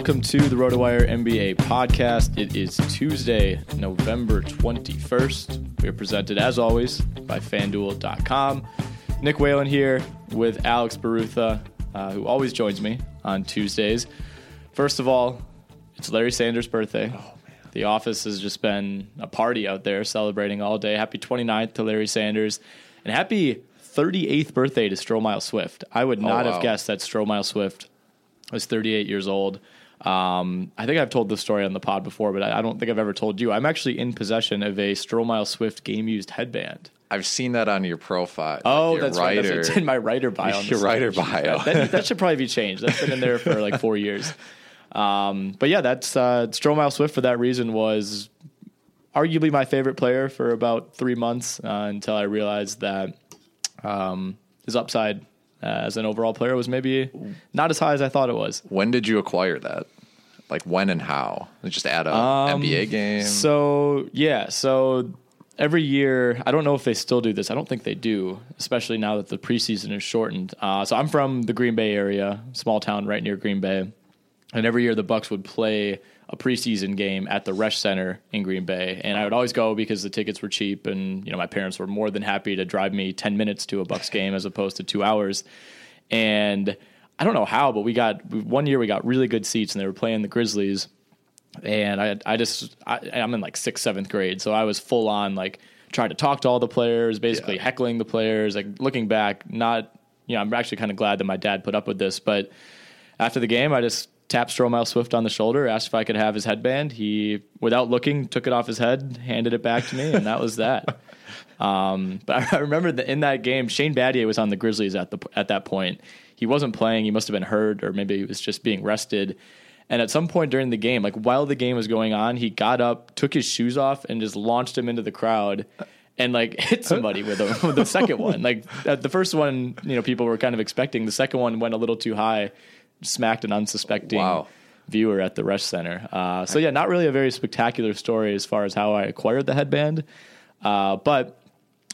Welcome to the RotoWire NBA podcast. It is Tuesday, November 21st. We are presented, as always, by FanDuel.com. Nick Whalen here with Alex Barutha, uh, who always joins me on Tuesdays. First of all, it's Larry Sanders' birthday. the office has just been a party out there celebrating all day. Happy 29th to Larry Sanders. And happy 38th birthday to Stromile Swift. I would not wow. have guessed that Stromile Swift was 38 years old. Um, I think I've told this story on the pod before, but I, I don't think I've ever told you. I'm actually in possession of a Stromile Swift game used headband. I've seen that on your profile. Oh, your that's right. That's, it's in my writer bio. Your writer bio. That, that should probably be changed. That's been in there for like four years. Um, but yeah, that's uh, Stromile Swift for that reason was arguably my favorite player for about three months uh, until I realized that um, his upside uh, as an overall player was maybe not as high as I thought it was. When did you acquire that? Like when and how? Just add a Um, NBA game. So yeah, so every year, I don't know if they still do this. I don't think they do, especially now that the preseason is shortened. Uh, so I'm from the Green Bay area, small town right near Green Bay, and every year the Bucks would play a preseason game at the Resch Center in Green Bay, and I would always go because the tickets were cheap, and you know my parents were more than happy to drive me ten minutes to a Bucks game as opposed to two hours, and. I don't know how, but we got one year we got really good seats, and they were playing the Grizzlies, and I I just I, I'm in like sixth seventh grade, so I was full on like trying to talk to all the players, basically heckling the players. Like looking back, not you know I'm actually kind of glad that my dad put up with this, but after the game, I just tapped Stromile Swift on the shoulder, asked if I could have his headband. He, without looking, took it off his head, handed it back to me, and that was that. Um, but I remember that in that game, Shane Battier was on the Grizzlies at the at that point. He wasn't playing; he must have been hurt, or maybe he was just being rested. And at some point during the game, like while the game was going on, he got up, took his shoes off, and just launched him into the crowd, and like hit somebody with, a, with the second one. Like the first one, you know, people were kind of expecting. The second one went a little too high, smacked an unsuspecting Wow. viewer at the Resch Center. Uh, so yeah, not really a very spectacular story as far as how I acquired the headband, uh, but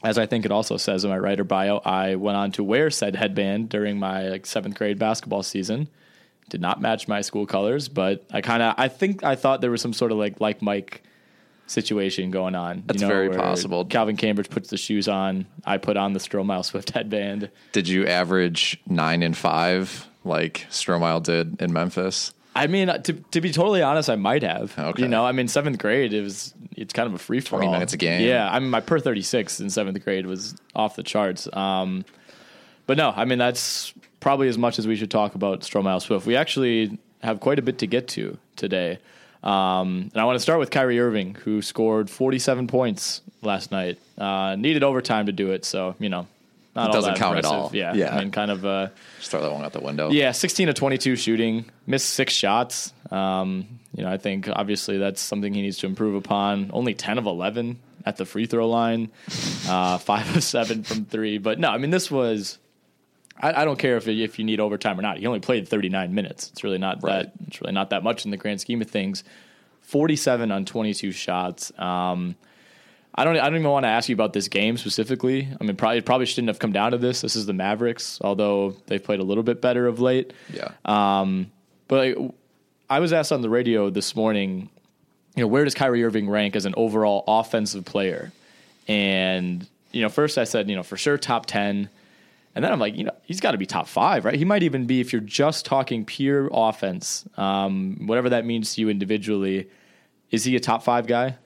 as I think it also says in my writer bio, I went on to wear said headband during my like seventh grade basketball season. Did not match my school colors, but I kind of I think I thought there was some sort of like like Mike situation going on. That's very possible. Calvin Cambridge puts the shoes on. I put on the Stromile Swift headband. Did you average nine and five like Stromile did in Memphis? I mean, to to be totally honest, I might have. Okay. You know, I mean, seventh grade it was it's kind of a free for 20 minutes a game. Yeah, I mean, my per thirty six in seventh grade was off the charts. Um, but no, I mean that's probably as much as we should talk about Stromile Swift. We actually have quite a bit to get to today. Um, and I want to start with Kyrie Irving, who scored 47 points last night. Uh, needed overtime to do it, so you know, not It doesn't count at all. Yeah, Yeah. I mean, kind of. Uh, Just throw that one out the window. yeah, 16 to 22 shooting, missed six shots. Um, you know, I think obviously that's something he needs to improve upon. Only 10 of 11 at the free throw line, uh, five of seven from three. But no, I mean, this was. I, I don't care if if you need overtime or not. He only played 39 minutes. It's really not Right. that. It's really not that much in the grand scheme of things. 47 on 22 shots. Um, I don't. I don't even want to ask you about this game specifically. I mean, probably probably shouldn't have come down to this. This is the Mavericks, although they've played a little bit better of late. Yeah. Um, but like, I was asked on the radio this morning, you know, where does Kyrie Irving rank as an overall offensive player? And you know, first I said, you know, for sure top ten. And then I'm like, you know, he's got to be top five, right? He might even be if you're just talking pure offense, um, whatever that means to you individually. Is he a top five guy?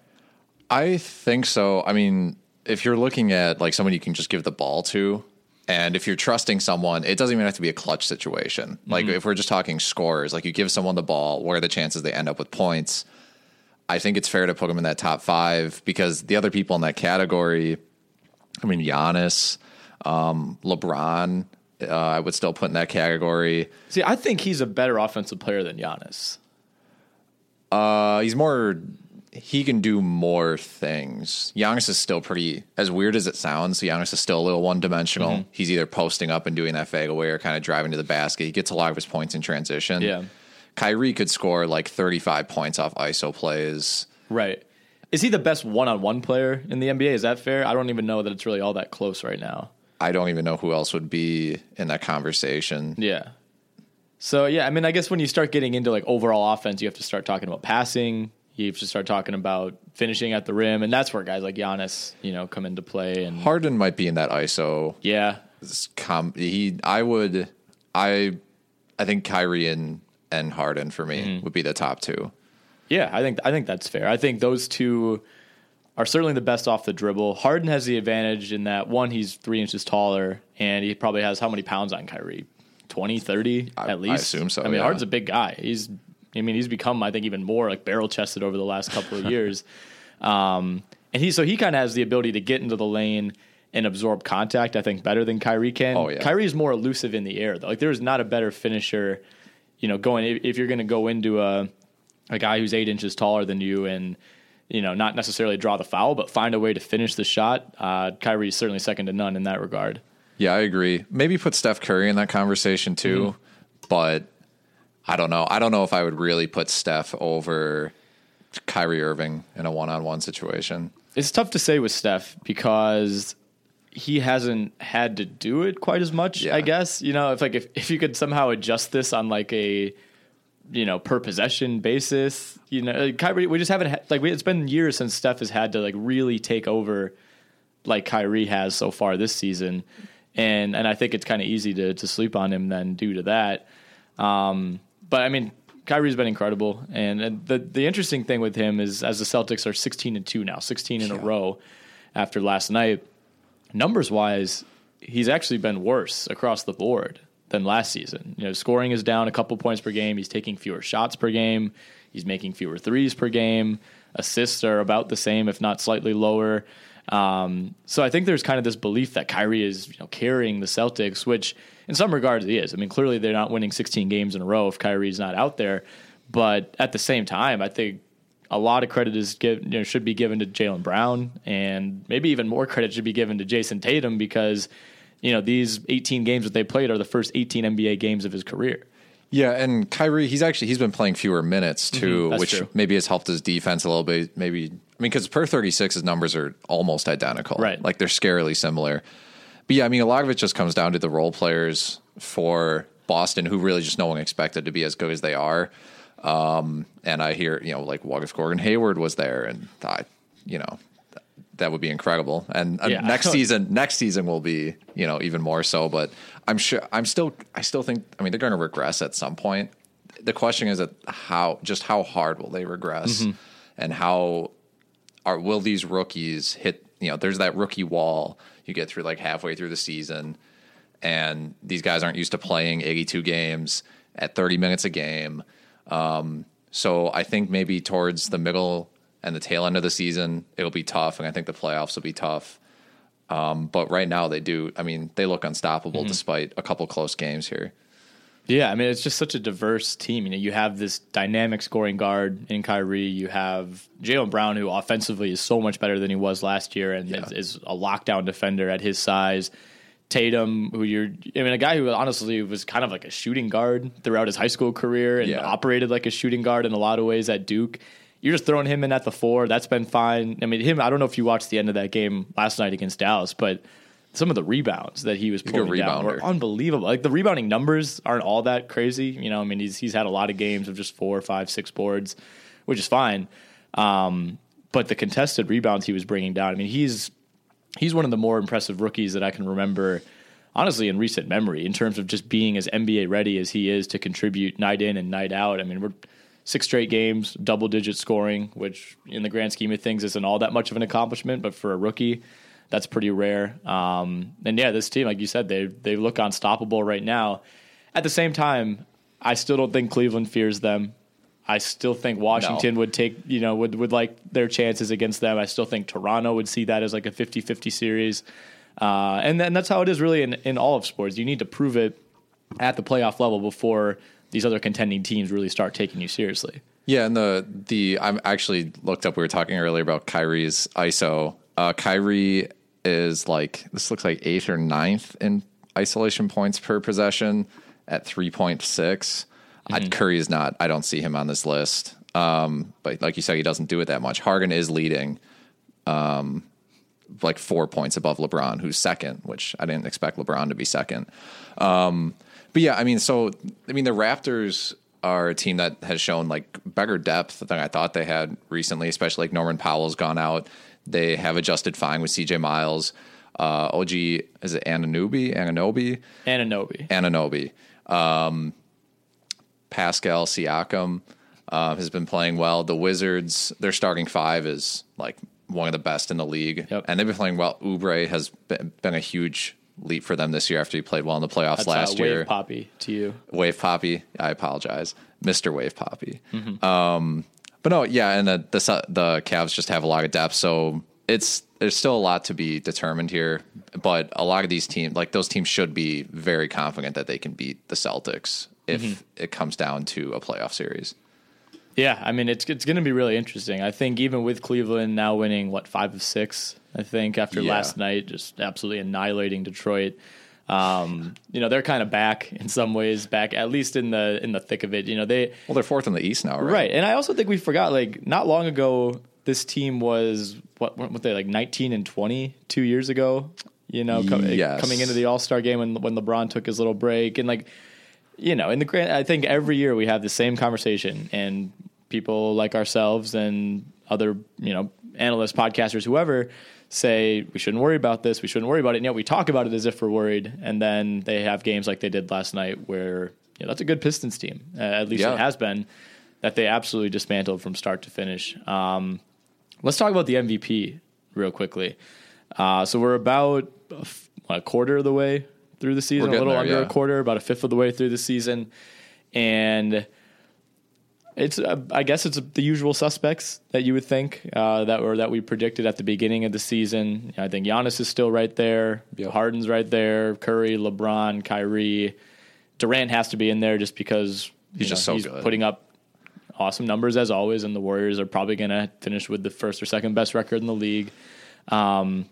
I think so. I mean, if you're looking at like someone you can just give the ball to, and if you're trusting someone, it doesn't even have to be a clutch situation. Like if we're just talking scores, like you give someone the ball, what are the chances they end up with points? I think it's fair to put them in that top five because the other people in that category, I mean, Giannis, um, LeBron, uh, I would still put in that category. See, I think he's a better offensive player than Giannis. Uh, he's more. He can do more things. Giannis is still pretty, as weird as it sounds. Giannis is still a little one dimensional. Mm-hmm. He's either posting up and doing that fade away or kind of driving to the basket. He gets a lot of his points in transition. Yeah. Kyrie could score like 35 points off ISO plays. Right. Is he the best one on one player in the NBA? Is that fair? I don't even know that it's really all that close right now. I don't even know who else would be in that conversation. Yeah. So yeah, I mean, I guess when you start getting into like overall offense, you have to start talking about passing. You to start talking about finishing at the rim, and that's where guys like Giannis, you know, come into play. And Harden might be in that ISO. yeah, Com- he, I would, I, I think Kyrie and and Harden for me Mm-hmm. would be the top two. Yeah, I think I think that's fair. I think those two are certainly the best off the dribble. Harden has the advantage in that one, he's three inches taller, and he probably has how many pounds on Kyrie? 20, 30 I- at least. I assume so, I mean, yeah. Harden's a big guy. He's, I mean, he's become I think even more like barrel chested over the last couple of years. Um, and he so he kind of has the ability to get into the lane and absorb contact. I think better than Kyrie can. Oh, yeah. Kyrie is more elusive in the air though. Like there is not a better finisher. You know, going if, you're going to go into a a guy who's eight inches taller than you and you know not necessarily draw the foul, but find a way to finish the shot. Uh, Kyrie is certainly second to none in that regard. Yeah, I agree. Maybe put Steph Curry in that conversation too, Mm-hmm. but I don't know. I don't know if I would really put Steph over Kyrie Irving in a one-on-one situation. It's tough to say with Steph because he hasn't had to do it quite as much. Yeah. I guess you know if like if if you could somehow adjust this on like a you know per possession basis, you know like Kyrie we just haven't had, like we, it's been years since Steph has had to like really take over like Kyrie has so far this season, and and I think it's kind of easy to to sleep on him then due to that. Um, but I mean, Kyrie's been incredible, and, and the the interesting thing with him is as the Celtics are sixteen and two now, sixteen in a row after last night. Numbers wise, he's actually been worse across the board than last season. You know, scoring is down a couple points per game. He's taking fewer shots per game. He's making fewer threes per game. Assists are about the same, if not slightly lower. Um, so I think there's kind of this belief that Kyrie is you know, carrying the Celtics, which in some regards he is. I mean, clearly they're not winning 16 games in a row if Kyrie's not out there. But at the same time, I think a lot of credit is give, you know, should be given to Jaylen Brown, and maybe even more credit should be given to Jayson Tatum because you know these 18 games that they played are the first 18 NBA games of his career. Yeah, and Kyrie, he's actually he's been playing fewer minutes too, Mm-hmm. which true. maybe has helped his defense a little bit. Maybe I mean because per thirty six, his numbers are almost identical, Right. Like they're scarily similar. But yeah, I mean a lot of it just comes down to the role players for Boston, who really just no one expected to be as good as they are. Um, and I hear you know like what if Gordon Hayward was there, and I, you know. th- That would be incredible, and uh, Yeah. next season, next season will be, you know, even more so. But I'm sure, I'm still, I still think, I mean, they're going to regress at some point. The question is that how, just how hard will they regress, and how are will these rookies hit? You know, there's that rookie wall you get through like halfway through the season, and these guys aren't used to playing 82 games at 30 minutes a game. Um, so I think maybe towards the middle and the tail end of the season, it'll be tough, and I think the playoffs will be tough. Um, but right now, they do. I mean, they look unstoppable despite a couple close games here. Yeah, I mean it's just such a diverse team. You know, you have this dynamic scoring guard in Kyrie. You have Jaylen Brown, who offensively is so much better than he was last year, and is, is a lockdown defender at his size. Tatum, who you're, I mean, a guy who honestly was kind of like a shooting guard throughout his high school career and Yeah. operated like a shooting guard in a lot of ways at Duke. You're just throwing him in at the four. That's been fine. I mean, him. I don't know if you watched the end of that game last night against Dallas, but some of the rebounds that he was pulling down were unbelievable. Like the rebounding numbers aren't all that crazy. You know, I mean, he's he's had a lot of games of just four, five, six boards, which is fine. Um, but the contested rebounds he was bringing down. I mean, he's he's one of the more impressive rookies that I can remember, honestly, in recent memory, in terms of just being as NBA ready as he is to contribute night in and night out. I mean, we're six straight games, double digit scoring, which in the grand scheme of things isn't all that much of an accomplishment, but for a rookie, that's pretty rare. Um, and yeah, this team, like you said, they they look unstoppable right now. At the same time, I still don't think Cleveland fears them. I still think Washington would take, you know, would, would like their chances against them. I still think Toronto would see that as like a 50 50 series. Uh, and then that's how it is really in, in all of sports. You need to prove it at the playoff level before these other contending teams really start taking you seriously. Yeah, and the the I'm actually looked up. We were talking earlier about Kyrie's ISO. Uh, Kyrie is like this looks like eighth or ninth in isolation points per possession at three point six. Curry is not. I don't see him on this list. Um, but like you said, he doesn't do it that much. Harden is leading, um, like four points above LeBron, who's second, which I didn't expect LeBron to be second. Um, but yeah, I mean, so I mean, the Raptors are a team that has shown like better depth than I thought they had recently, especially like Norman Powell's gone out. They have adjusted fine with CJ Miles. Uh, OG is it Anunoby? Anunoby? Anunoby. Anunoby. Um, Pascal Siakam uh, has been playing well. The Wizards, their starting five is like one of the best in the league, Yep. and they've been playing well. Oubre has been, been a huge leap for them this year after he played well in the playoffs That's last uh, year. Wave Poppy to you. Wave Poppy. I apologize, Mister Wave Poppy. Mm-hmm. Um, but no, yeah, and the, the the Cavs just have a lot of depth, so it's there's still a lot to be determined here. But a lot of these teams, like those teams, should be very confident that they can beat the Celtics if Mm-hmm. it comes down to a playoff series. Yeah, I mean it's it's going to be really interesting. I think even with Cleveland now winning what five of six, I think after Yeah. last night, just absolutely annihilating Detroit. Um, you know they're kind of back in some ways, back at least in the in the thick of it. You know they Well, they're fourth in the East now, right? right, and I also think we forgot like not long ago this team was what what they like nineteen and twenty two years ago. You know, co- Yes. coming into the All Star game when when LeBron took his little break and like you know, in the grand, I think every year we have the same conversation, and people like ourselves and other, you know, analysts, podcasters, whoever, say we shouldn't worry about this, we shouldn't worry about it. And yet we talk about it as if we're worried, and then they have games like they did last night, where you know, that's a good Pistons team, uh, at least Yeah. it has been, that they absolutely dismantled from start to finish. Um, let's talk about the MVP real quickly. Uh, so we're about a, f- a quarter of the way through the season, a little there, under yeah. a quarter, about a fifth of the way through the season, and it's uh, I guess it's the usual suspects that you would think uh, that were that we predicted at the beginning of the season. I think Giannis is still right there, Yep. Harden's right there, Curry, LeBron, Kyrie, Durant has to be in there just because He's just know, so he's good. putting up awesome numbers as always, and the Warriors are probably going to finish with the first or second best record in the league. Um,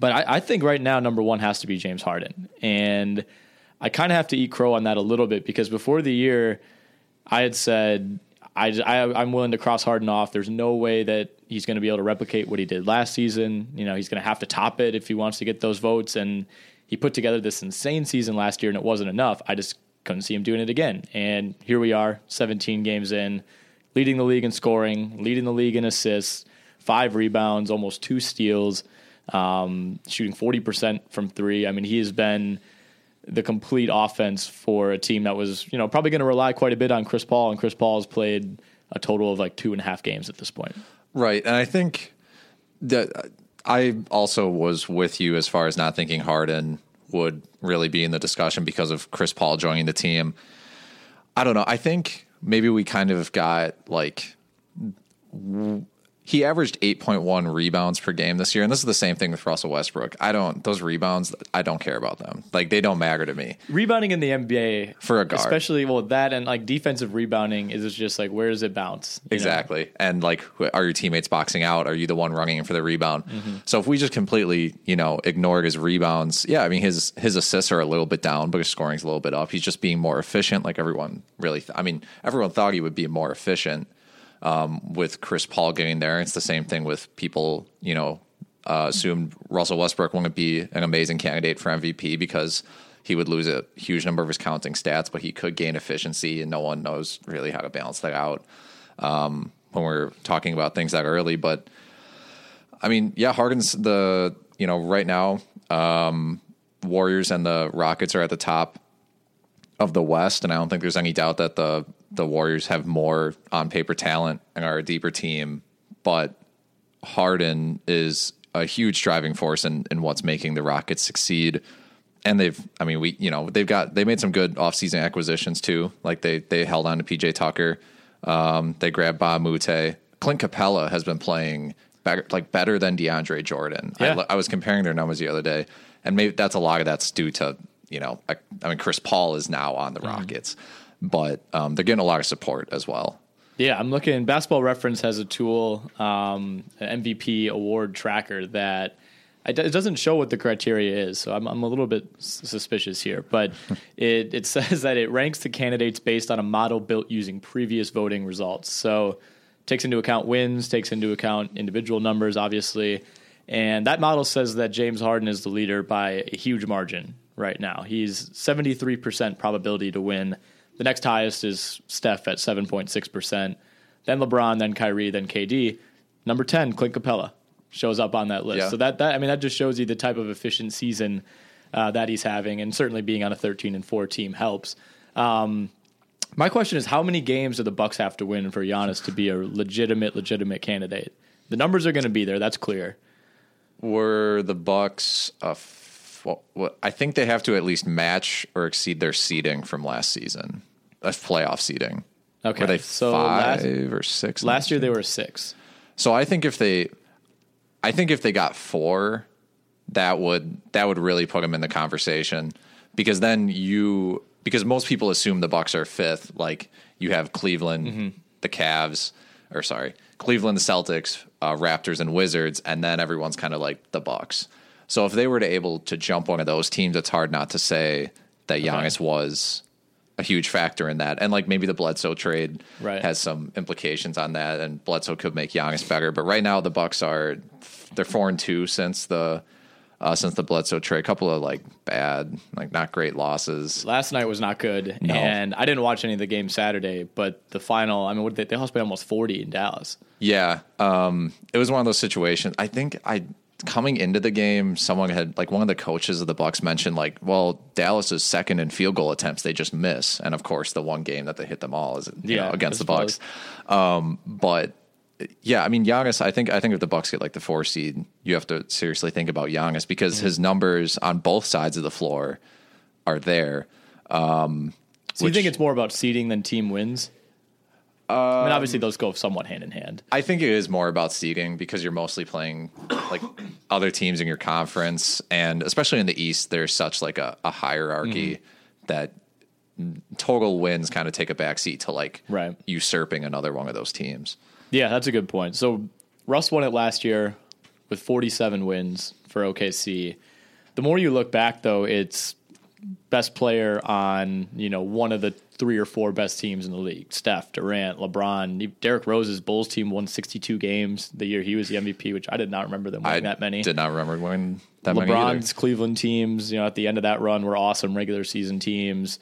but I, I think right now number one has to be James Harden, and I kind of have to eat crow on that a little bit because before the year, I had said I, I am willing to cross Harden off. There's no way that he's going to be able to replicate what he did last season. You know, he's going to have to top it if he wants to get those votes. And he put together this insane season last year, and it wasn't enough. I just couldn't see him doing it again. And here we are, 17 games in, leading the league in scoring, leading the league in assists, five rebounds, almost two steals, um, shooting 40% from three. I mean, he has been the complete offense for a team that was, you know, probably going to rely quite a bit on Chris Paul, and Chris Paul has played a total of like two and a half games at this point. Right, and I think that I also was with you as far as not thinking Harden would really be in the discussion because of Chris Paul joining the team. I don't know. I think maybe we kind of got like he averaged 8.1 rebounds per game this year and this is the same thing with Russell Westbrook. I don't those rebounds I don't care about them. Like they don't matter to me. Rebounding in the NBA for a guard. Especially well that and like defensive rebounding is just like where does it bounce? Exactly. Know? And like are your teammates boxing out? Are you the one running for the rebound? Mm-hmm. So if we just completely, you know, ignored his rebounds, yeah, I mean his his assists are a little bit down, but his scoring's a little bit up. He's just being more efficient like everyone really th- I mean everyone thought he would be more efficient um, with Chris Paul getting there. It's the same thing with people, you know, uh, assumed Russell Westbrook wouldn't be an amazing candidate for MVP because he would lose a huge number of his counting stats, but he could gain efficiency, and no one knows really how to balance that out um, when we're talking about things that early. But I mean, yeah, Harden's the you know right now um, Warriors and the Rockets are at the top of the West, and I don't think there's any doubt that the the Warriors have more on paper talent and are a deeper team, but Harden is a huge driving force in, in what's making the Rockets succeed. And they've, I mean, we, you know, they've got, they made some good offseason acquisitions too. Like they, they held on to PJ Tucker. Um, they grabbed Mbah a Moute. Clint Capela has been playing better, like better than DeAndre Jordan. Yeah. I, I was comparing their numbers the other day, and maybe that's a lot of that's due to, you know, I, I mean, Chris Paul is now on the mm-hmm. Rockets but um, they're getting a lot of support as well. Yeah, I'm looking. Basketball Reference has a tool, um, an MVP award tracker that it doesn't show what the criteria is, so I'm, I'm a little bit suspicious here. But it, it says that it ranks the candidates based on a model built using previous voting results. So takes into account wins, takes into account individual numbers, obviously. And that model says that James Harden is the leader by a huge margin right now. He's 73% probability to win the next highest is Steph at 7.6%. Then LeBron, then Kyrie, then KD. Number 10, Clint Capela shows up on that list. Yeah. So that, that I mean that just shows you the type of efficient season uh, that he's having, and certainly being on a 13 and 4 team helps. Um, my question is, how many games do the Bucks have to win for Giannis to be a legitimate, legitimate candidate? The numbers are going to be there. That's clear. Were the Bucks a well, well, I think they have to at least match or exceed their seeding from last season, a playoff seeding. Okay, were they so five last, or six? Last year they were six. So I think if they, I think if they got four, that would that would really put them in the conversation because then you because most people assume the Bucks are fifth. Like you have Cleveland, mm-hmm. the Cavs, or sorry, Cleveland, the Celtics, uh, Raptors, and Wizards, and then everyone's kind of like the Bucks. So if they were to able to jump one of those teams, it's hard not to say that Giannis okay. was a huge factor in that. And like maybe the Bledsoe trade right. has some implications on that, and Bledsoe could make Giannis better. But right now the Bucks are they're four and two since the uh, since the Bledsoe trade. A couple of like bad, like not great losses. Last night was not good, no. and I didn't watch any of the games Saturday. But the final, I mean, they, they lost by almost forty in Dallas. Yeah, um, it was one of those situations. I think I coming into the game, someone had like one of the coaches of the Bucks mentioned like, well, Dallas's second and field goal attempts; they just miss, and of course, the one game that they hit them all is yeah, know, against the Bucks. Um, but yeah, I mean Giannis. I think I think if the Bucks get like the four seed, you have to seriously think about Giannis because mm-hmm. his numbers on both sides of the floor are there. Um, so which, you think it's more about seeding than team wins? I mean, obviously those go somewhat hand in hand. I think it is more about seeding because you're mostly playing like other teams in your conference, and especially in the East, there's such like a, a hierarchy mm-hmm. that total wins kind of take a backseat to like right. usurping another one of those teams. Yeah, that's a good point. So Russ won it last year with 47 wins for OKC. The more you look back, though, it's best player on you know one of the three or four best teams in the league. Steph, Durant, LeBron, Derrick Rose's Bulls team won 62 games the year he was the MVP, which I did not remember them winning I that many. Did not remember winning that many. LeBron's Cleveland teams, you know, at the end of that run were awesome regular season teams.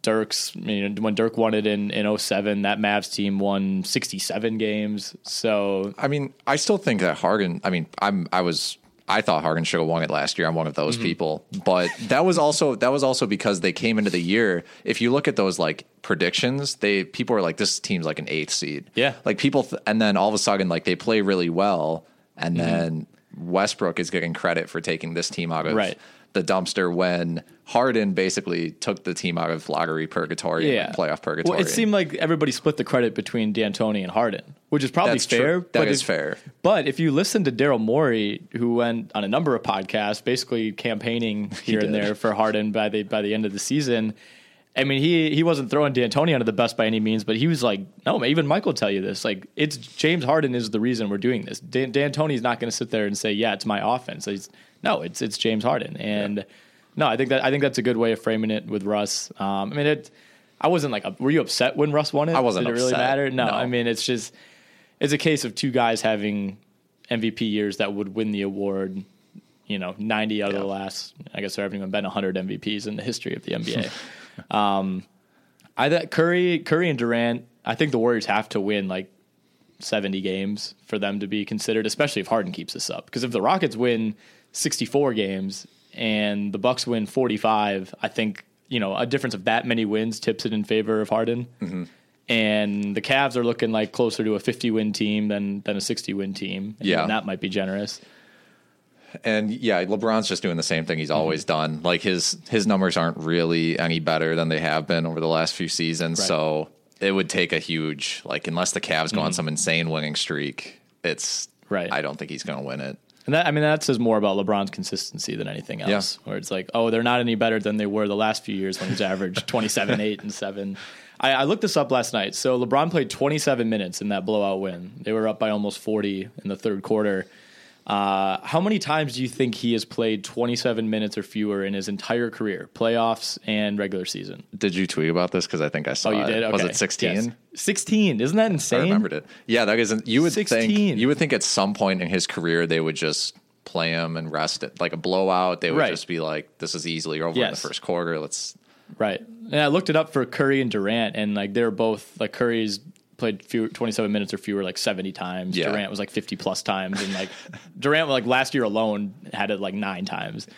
Dirk's, you know, when Dirk won it in, in 07, that Mavs team won 67 games. So, I mean, I still think that Harden. I mean, I'm I was I thought Harden should have won it last year. I'm one of those mm-hmm. people, but that was also that was also because they came into the year. If you look at those like predictions, they people are like this team's like an eighth seed. Yeah. like people, th- and then all of a sudden like they play really well, and mm-hmm. then Westbrook is getting credit for taking this team out of Right. The dumpster when Harden basically took the team out of lottery purgatory, yeah. and playoff purgatory. Well, it seemed like everybody split the credit between D'Antoni and Harden, which is probably That's true. fair. That but is if- fair. But if you listen to Daryl Morey, who went on a number of podcasts, basically campaigning here and there for Harden by the by the end of the season, I mean he he wasn't throwing D'Antoni under the bus by any means, but he was like, no, even Michael will tell you this. Like it's James Harden is the reason we're doing this. Dan, D'Antoni's not going to sit there and say, yeah, it's my offense. He's, no, it's it's James Harden, and no, I think that I think that's a good way of framing it with Russ. Um, I mean it. I wasn't like, were you upset when Russ won it? I wasn't Did it really matter? No, No. I mean it's just it's a case of two guys having MVP years that would win the award. You know, ninety out of the last. I guess there haven't even been hundred MVPs in the history of the NBA. um, I thought Curry, Curry and Durant. I think the Warriors have to win like seventy games for them to be considered, especially if Harden keeps this up. Because if the Rockets win sixty-four games and the Bucks win forty-five, I think you know a difference of that many wins tips it in favor of Harden mm-hmm. and the Cavs are looking like closer to a 50 win team than than a 60 win team. And Yeah. that might be generous. And yeah, LeBron's just doing the same thing he's mm-hmm. always done. Like his his numbers aren't really any better than they have been over the last few seasons. Right. So it would take a huge like unless the Cavs go on mm-hmm. some insane winning streak, it's Right. I don't think he's going to win it. And that I mean that says more about LeBron's consistency than anything else. Where it's like, oh, they're not any better than they were the last few years when he's averaged 27, 8, and 7. I, I looked this up last night. So LeBron played 27 minutes in that blowout win. They were up by almost 40 in the third quarter. Uh, how many times do you think he has played 27 minutes or fewer in his entire career, playoffs and regular season? Did you tweet about this? Because I think I saw Oh, you it. did. Okay. Was it sixteen? Yes. Sixteen. Isn't that insane? I remembered it. Yeah, that isn't. You would 16. think you would think at some point in his career they would just play him and rest it like a blowout. They would Right. just be like, "This is easily over in the first quarter." Let's Right. And I looked it up for Curry and Durant, and like they're both like Curry's played few, 27 minutes or fewer like 70 times. Yeah. Durant was like 50 plus times, and like Durant like last year alone had it like nine times.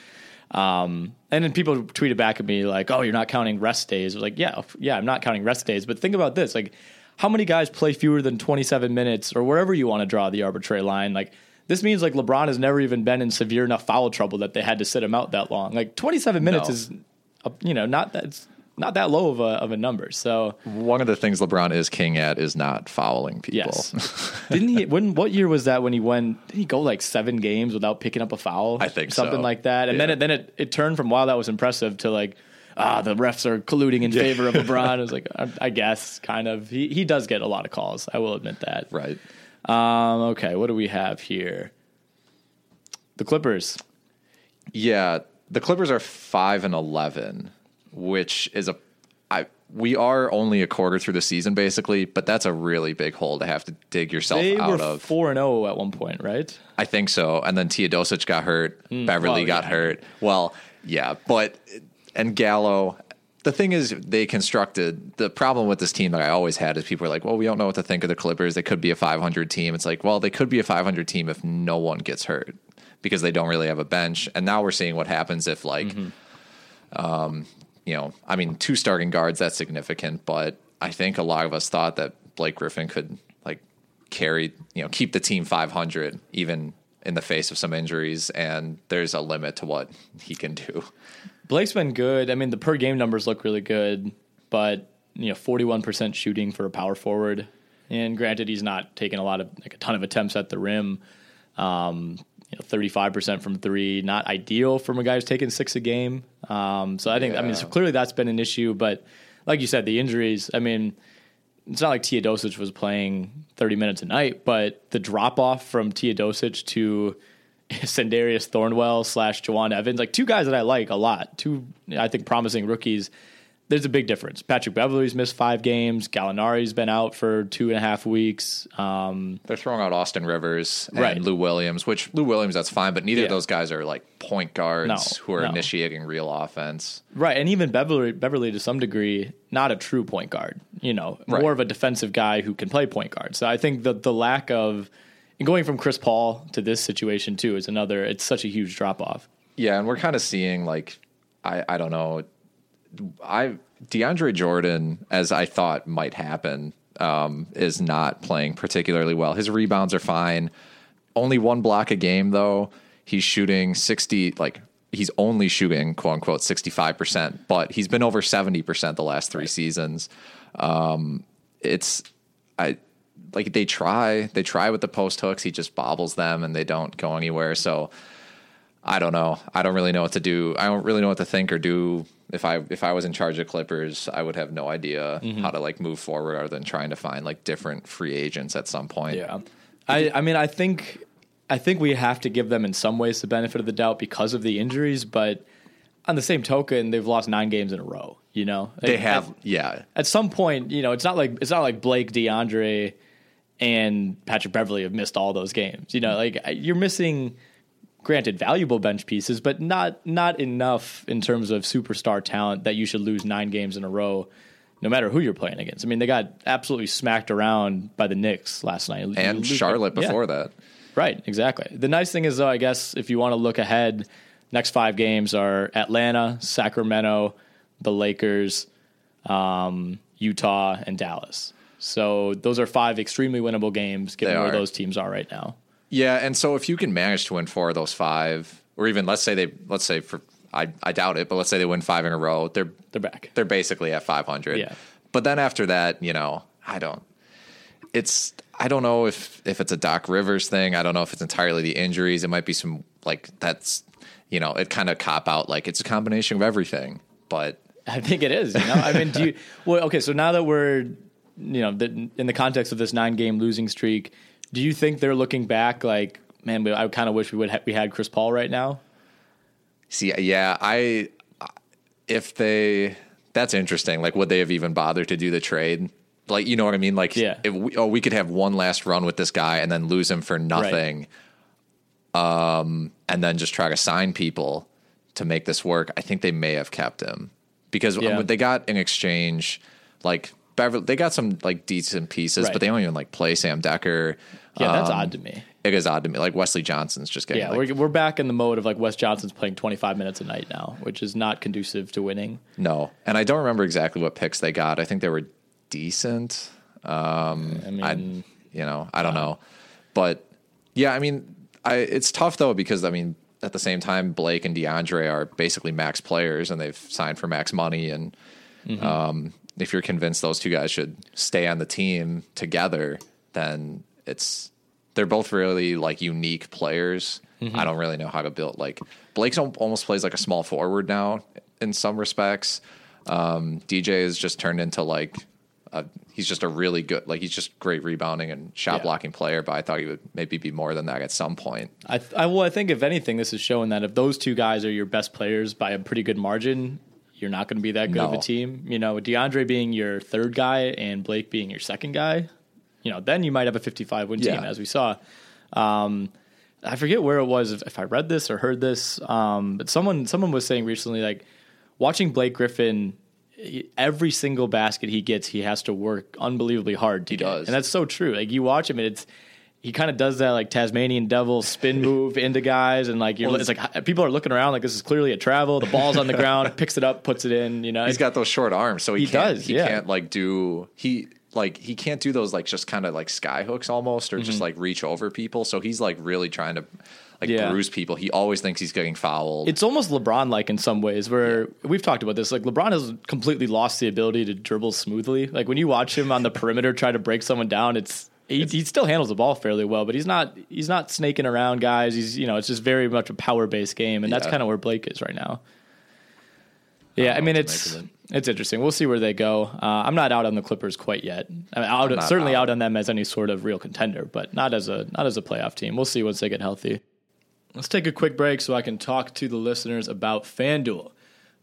Um, and then people tweeted back at me like, "Oh, you're not counting rest days." I was like, "Yeah, yeah, I'm not counting rest days." But think about this: like, how many guys play fewer than 27 minutes, or wherever you want to draw the arbitrary line? Like, this means like LeBron has never even been in severe enough foul trouble that they had to sit him out that long. Like, 27 minutes No. is, uh, you know, not that it's not that low of a of a number. So one of the things LeBron is king at is not fouling people. yes, didn't he? When what year was that when he went? Did he go like seven games without picking up a foul? I think something so. like that. And then it then it, it turned from wow that was impressive to like. Ah, the refs are colluding in favor of LeBron. I was like, I, I guess, kind of. He he does get a lot of calls. I will admit that. right. Um, okay, what do we have here? The Clippers. Yeah, the Clippers are five and eleven, which is a. I we are only a quarter through the season basically, but that's a really big hole to have to dig yourself They out were of. four and zero at one point, right? I think so. And then Teodosic got hurt. Beverley well, got yeah. hurt. Well, yeah, but and Gallo. The thing is, they constructed the problem with this team that I always had is people are like, well, we don't know what to think of the Clippers. They could be a 500 team. It's like, well, they could be a 500 team if no one gets hurt because they don't really have a bench. And now we're seeing what happens if like, um, you know, I mean, two starting guards that's significant, but I think a lot of us thought that Blake Griffin could like carry, you know, keep the team 500 even in the face of some injuries, and there's a limit to what he can do. Blake's been good. I mean, the per game numbers look really good, but you know, forty one percent shooting for a power forward. And granted, he's not taking a lot of like a ton of attempts at the rim. Um, you know, thirty five percent from three, not ideal from a guy who's taking six a game. Um, so I think, I mean, so clearly that's been an issue. But like you said, the injuries. I mean, it's not like Teodosic was playing 30 minutes a night, but the drop off from Teodosic to Sindarius Thornwell slash Jawun Evans, like two guys that I like a lot, two I think promising rookies. There's a big difference. Patrick Beverley's missed five games. Gallinari's been out for two and a half weeks. Um, They're throwing out Austin Rivers and Right. Lou Williams, which Lou Williams that's fine, but neither Yeah. of those guys are like point guards No, who are no. initiating real offense. Right, and even Beverley, Beverley to some degree, not a true point guard. You know, Right. more of a defensive guy who can play point guard. So I think the the lack of and going from Chris Paul to this situation too is another. It's such a huge drop off. Yeah, and we're kind of seeing like I I don't know. I DeAndre Jordan, as I thought might happen, um, is not playing particularly well. His rebounds are fine. Only one block a game though. He's shooting sixty like he's only shooting quote unquote sixty five percent, but he's been over seventy percent the last three seasons. Um, it's I like they try they try with the post hooks. He just bobbles them and they don't go anywhere. So I don't know. I don't really know what to do. I don't really know what to think or do. If I if I was in charge of Clippers, I would have no idea Mm-hmm. how to like move forward other than trying to find like different free agents at some point. Yeah, I I mean I think I think we have to give them in some ways the benefit of the doubt because of the injuries, but on the same token, they've lost nine games in a row. You know, They have at- yeah. at some point, you know, it's not like it's not like Blake, DeAndre, and Patrick Beverley have missed all those games. You know, like you're missing, granted, valuable bench pieces, but not not enough in terms of superstar talent that you should lose nine games in a row, no matter who you're playing against. I mean, they got absolutely smacked around by the Knicks last night, And lose- Charlotte yeah. before that. Right, exactly. The nice thing is, though, I guess if you want to look ahead, next five games are Atlanta, Sacramento, the Lakers, um, Utah, and Dallas. So those are five extremely winnable games, given where those teams are right now. Yeah, and so if you can manage to win four of those five, or even let's say they let's say for I I doubt it, but let's say they win five in a row, they're They're back. they're basically at 500. Yeah. But then after that, you know, I don't. It's I don't know if if it's a Doc Rivers thing. I don't know if it's entirely the injuries. It might be some like that's you know it kind of cop out like it's a combination of everything. But I think it is. You know, I mean, do you? Well, okay. So now that we're, you know, in the context of this nine-game losing streak, do you think they're looking back like, man, we, I kind of wish we would ha- we had Chris Paul right now? see, yeah, I if they that's interesting. Like, would they have even bothered to do the trade? Like, you know what I mean? Like, Yeah. if we, oh, we could have one last run with this guy and then lose him for nothing. Um, and then just try to sign people to make this work. I think they may have kept him because um, they got in exchange like Beverley. They got some like decent pieces, Right. but they don't even like play Sam Dekker. Yeah, that's Um, odd to me. It is odd to me. Like Wesley Johnson's just getting Yeah, like, we're, we're back in the mode of like Wes Johnson's playing 25 minutes a night now, which is not conducive to winning. no. And I don't remember exactly what picks they got. I think they were decent. Um, I mean, I, you know, I don't know, but yeah, I mean, I it's tough though because I mean, at the same time, Blake and DeAndre are basically max players and they've signed for max money. And Mm-hmm. um, if you're convinced those two guys should stay on the team together, then it's they're both really like unique players. Mm-hmm. I don't really know how to build like Blake's almost plays like a small forward now in some respects. Um, DJ has just turned into like a, he's just a really good like he's just great rebounding and shot Yeah. blocking player. But I thought he would maybe be more than that at some point. I, th- I well, I think if anything, this is showing that if those two guys are your best players by a pretty good margin, you're not going to be that good of a team. You know, DeAndre being your third guy and Blake being your second guy, you know, then you might have a 55 win team, as we saw. Um, I forget where it was, if, if I read this or heard this, um, but someone someone was saying recently, like watching Blake Griffin. Every single basket he gets, he has to work unbelievably hard to He get. does. and that's so true. Like you watch him, and it's he kind of does that like Tasmanian devil spin move into guys, and like you're, Well, it's like people are looking around like this is clearly a travel. The ball's on the ground, picks it up, puts it in. You know, He's got those short arms, so he, He can't, does, He yeah. can't like do he like he can't do those like just kind of like sky hooks almost, or just like reach over people. So he's like really trying to like Mm-hmm. Yeah. bruise people. He always thinks he's getting fouled. it's almost LeBron like in some ways, where we've talked about this. Like LeBron has completely lost the ability to dribble smoothly. Like when you watch him on the perimeter try to break someone down, it's he, he still handles the ball fairly well, but he's not he's not snaking around guys. He's you know it's just very much a power based game, and that's kind of where Blake is right now. Yeah, I, mean it's of it's interesting. We'll see where they go. Uh, I'm not out on the Clippers quite yet. I mean, out, certainly out. out on them as any sort of real contender, but not as a not as a playoff team. We'll see once they get healthy. Let's take a quick break so I can talk to the listeners about FanDuel.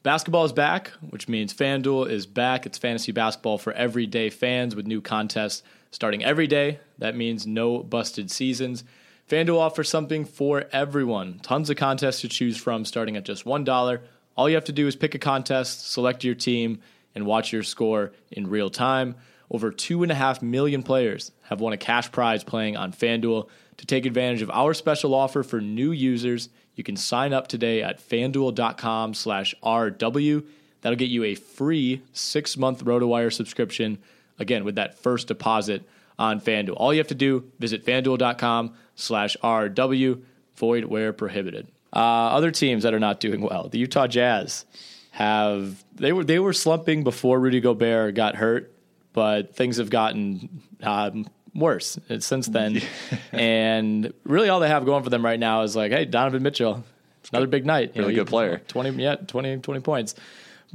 Basketball is back, which means FanDuel is back. It's fantasy basketball for everyday fans with new contests starting every day. That means no busted seasons. FanDuel offers something for everyone. Tons of contests to choose from starting at just $1. All you have to do is pick a contest, select your team, and watch your score in real time. Over 2.5 million players have won a cash prize playing on FanDuel. To take advantage of our special offer for new users, you can sign up today at fanduel.com slash RW. That'll get you a free six month RotoWire subscription, again, with that first deposit on FanDuel. All you have to do, visit fanduel.com slash RW, void where prohibited. Uh, other teams that are not doing well, the Utah Jazz have they were they were slumping before Rudy Gobert got hurt, but things have gotten um, worse since then. and really, all they have going for them right now is like, hey, Donovan Mitchell, another big night, Really good player. twenty yeah, 20, 20 points.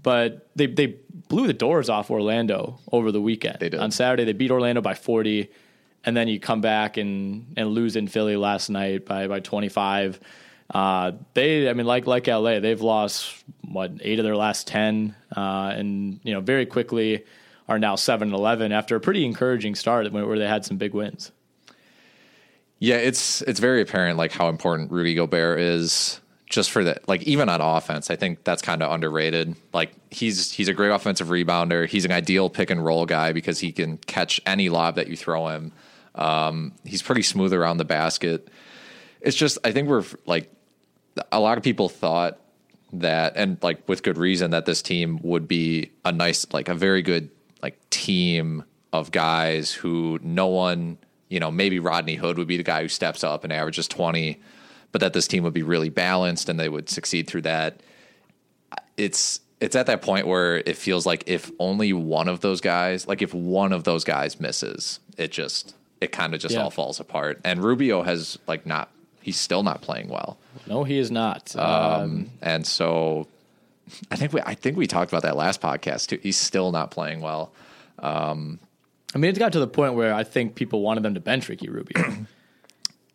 But they they blew the doors off Orlando over the weekend. They did. on Saturday. They beat Orlando by forty, and then you come back and and lose in Philly last night by by twenty five. Uh, they, I mean, like like LA, they've lost what eight of their last ten, uh, and you know very quickly are now seven and eleven after a pretty encouraging start where they had some big wins. Yeah, it's it's very apparent like how important Rudy Gobert is just for that like even on offense. I think that's kind of underrated. Like he's he's a great offensive rebounder. He's an ideal pick and roll guy because he can catch any lob that you throw him. Um, he's pretty smooth around the basket. It's just I think we're like a lot of people thought that and like with good reason that this team would be a nice like a very good like team of guys who no one you know maybe Rodney Hood would be the guy who steps up and averages 20 but that this team would be really balanced and they would succeed through that it's it's at that point where it feels like if only one of those guys like if one of those guys misses it just it kind of just Yeah. all falls apart and Rubio has like not he's still not playing well No, he is not. um, and so I think we I think we talked about that last podcast too. He's still not playing well. I mean, it's got to the point where I think people wanted them to bench Ricky Rubio.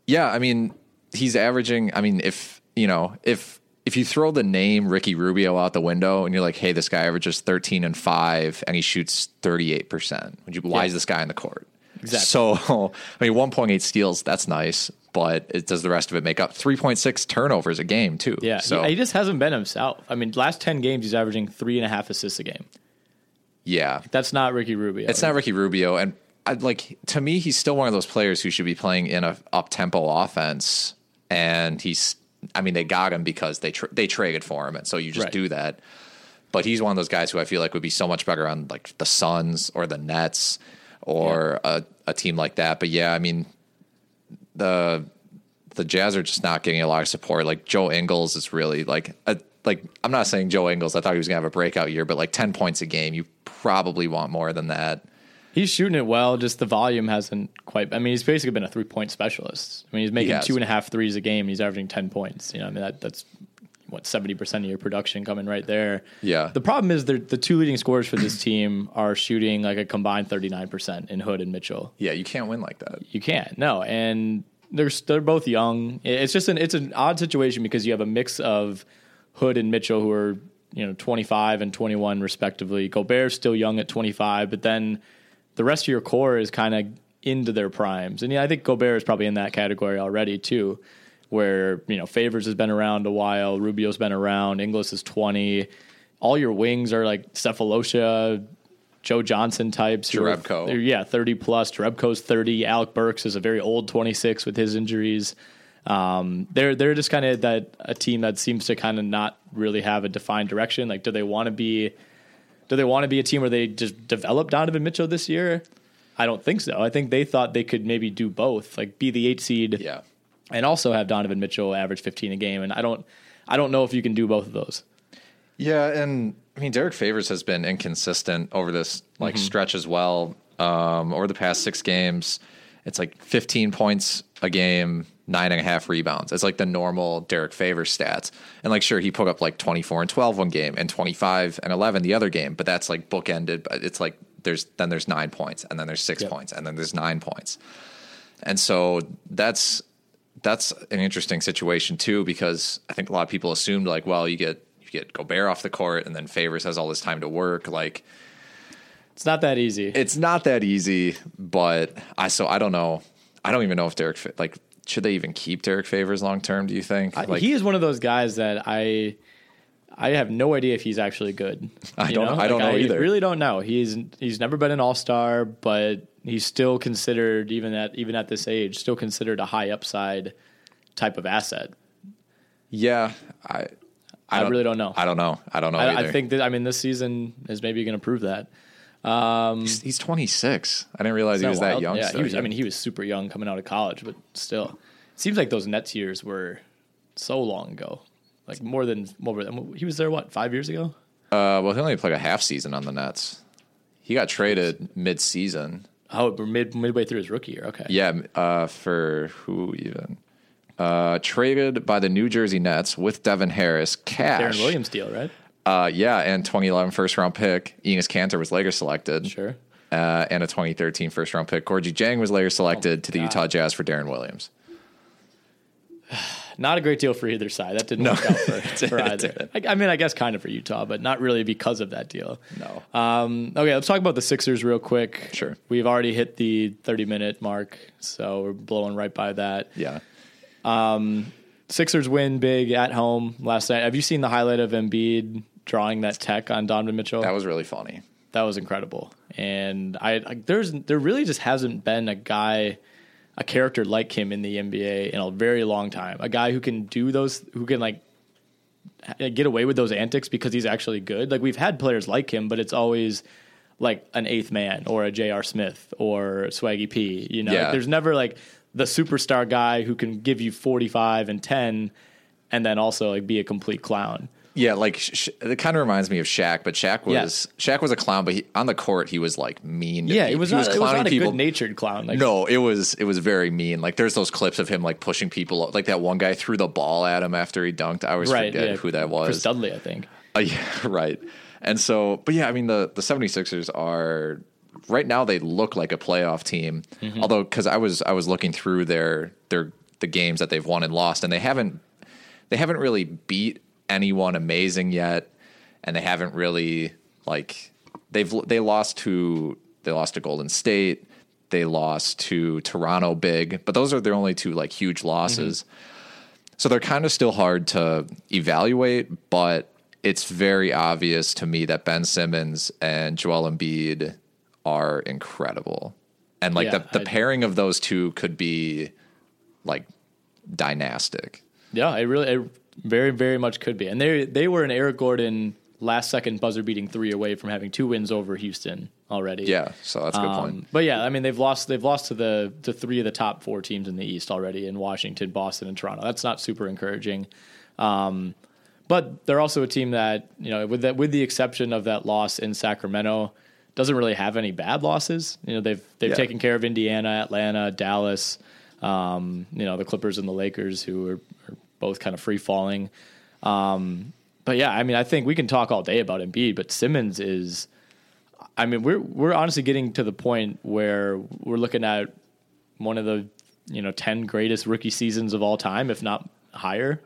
Yeah, I mean, he's averaging. I mean, if you know, if if you throw the name Ricky Rubio out the window and you're like, hey, this guy averages 13 and five and he shoots 38 percent, would you? Why Yeah. is this guy in the court? Exactly. So, I mean, 1.8 steals, that's nice, but it does the rest of it make up 3.6 turnovers a game too? Yeah, So he, he just hasn't been himself. I mean, last ten games he's averaging three and a half assists a game. yeah, That's not Ricky Rubio. It's not Ricky Rubio, and I, like to me, he's still one of those players who should be playing in a up tempo offense. And he's, I mean, they got him because they tra- they traded for him, and so you just Right. do that. But he's one of those guys who I feel like would be so much better on like the Suns or the Nets or a, a team like that. But yeah, I mean, the the Jazz are just not getting a lot of support. Like Joe Ingles is really like a, like I'm not saying Joe Ingles. I thought he was gonna have a breakout year, but like ten points a game, you probably want more than that. He's shooting it well, just the volume hasn't quite. I mean, he's basically been a three point specialist. I mean, he's making has. two and a half threes a game. He's averaging ten points. You know, I mean that that's what seventy percent of your production coming right there. Yeah. The problem is the two leading scorers for this team are shooting like a combined thirty nine percent in Hood and Mitchell. Yeah, you can't win like that. You can't. No, and they're they're both young. It's just an it's an odd situation because you have a mix of Hood and Mitchell who are you know 25 and 21 respectively. Gobert's still young at 25, but then the rest of your core is kind of into their primes. And yeah, I think Gobert is probably in that category already too, where you know Favors has been around a while, Rubio's been around, Ingles is 20. All your wings are like Sefolosha, Joe Johnson types. Jerebko. yeah, 30 plus. Jerebko's 30. Alec Burks is a very old 26 with his injuries. Um, they're they're just kind of that a team that seems to kind of not really have a defined direction. Like, do they want to be? Do they want to be a team where they just develop Donovan Mitchell this year? I don't think so. I think they thought they could maybe do both, like be the eight seed, Yeah. And also have Donovan Mitchell average 15 a game. And I don't, I don't know if you can do both of those. Yeah, and I mean Derrick Favors has been inconsistent over this like stretch as well. Um, over the past six games, it's like 15 points a game, nine and a half rebounds. It's like the normal Derrick Favors stats. And like, sure, he put up like 24 and 12 one game and 25 and 11 the other game, but that's like bookended. But it's like there's then there's nine points and then there's six Yep. points and then there's nine points. And so that's that's an interesting situation too because I think a lot of people assumed like, well, you get you get Gobert off the court and then Favors has all this time to work. Like It's not that easy. it's not that easy, but I so I don't know. I don't even know if Derrick like should they even keep Derrick Favors long term? Do you think? Uh, I- he is one of those guys that I I have no idea if he's actually good. I don't- Know? I don't know I either. Really don't know. He's he's never been an all star, but he's still considered even at even at this age, still considered a high upside type of asset. yeah, I I, really don't know. I don't know. I don't know. I, I think that I mean this season is maybe going to prove that. he's, he's 26. I didn't realize he was that that young. Yeah, was. I mean, he was super young coming out of college, but still, it seems like those Nets years were so long ago. Like more than more than he was there. What five years ago? uh, well, he only played a half season on the Nets. He got traded mid season. Oh, mid midway through his rookie year. Okay. Yeah, uh, for who even? Uh, traded by the New Jersey Nets with Devin Harris, cash. Deron Williams deal, right? Uh, yeah, and 2011 first round pick. Enes Kanter was later selected. Sure. Uh, and a 2013 first round pick. Gorgui Dieng was later selected to the God. Utah Jazz for Deron Williams. Not a great deal for either side. That didn't work out for, for either. I, I mean, I guess kind of for Utah, but not really because of that deal. No. Um, okay, let's talk about the Sixers real quick. Sure. We've already hit the 30 minute mark, so we're blowing right by that. Yeah. Sixers win big at home last night. Have you seen the highlight of Embiid drawing that tech on Donovan Mitchell? That was really funny. that was incredible. And I, I there's there really just hasn't been a guy, a character like him in the NBA in a very long time. A guy who can do those, who can like get away with those antics because he's actually good. Like we've had players like him, but it's always like an eighth man or a J.R. Smith or Swaggy P. You know, Yeah. there's never like the superstar guy who can give you 45 and 10 and then also like be a complete clown. Yeah, like sh- it kind of reminds me of Shaq, but Shaq was Yes. Shaq was a clown, but he, on the court he was like mean. Yeah, people. it was he not, it was clowning not a people. good natured clown. Like, No, it was it was very mean. Like there's those clips of him like pushing people. Like that one guy threw the ball at him after he dunked. I always right, forget yeah, who that was. Chris was. Dudley, I think. Uh, yeah, right. And so, but yeah, I mean the the 76ers are right now they look like a playoff team. Mm-hmm. Although cuz I was I was looking through their their the games that they've won and lost and they haven't they haven't really beat anyone amazing yet and they haven't really like they've they lost to they lost to Golden State, they lost to Toronto big, but those are their only two like huge losses. Mm-hmm. So they're kind of still hard to evaluate, but it's very obvious to me that Ben Simmons and Joel Embiid are incredible. And like Yeah, the, the I- pairing of those two could be like dynastic. Yeah, I really, it very, very much could be. And they they were an Eric Gordon last second buzzer beating three away from having two wins over Houston already. Yeah, so that's a good Um, point. But yeah, I mean they've lost they've lost to the to three of the top four teams in the East already in Washington, Boston, and Toronto. That's not super encouraging. Um, but they're also a team that you know, with that with the exception of that loss in Sacramento, doesn't really have any bad losses. You know, they've they've Yeah. taken care of Indiana, Atlanta, Dallas. Um, you know, the Clippers and the Lakers, who are, are both kind of free falling. Um, but yeah, I mean, I think we can talk all day about Embiid, but Simmons is. I mean, we're we're honestly getting to the point where we're looking at one of the you know ten greatest rookie seasons of all time, if not higher.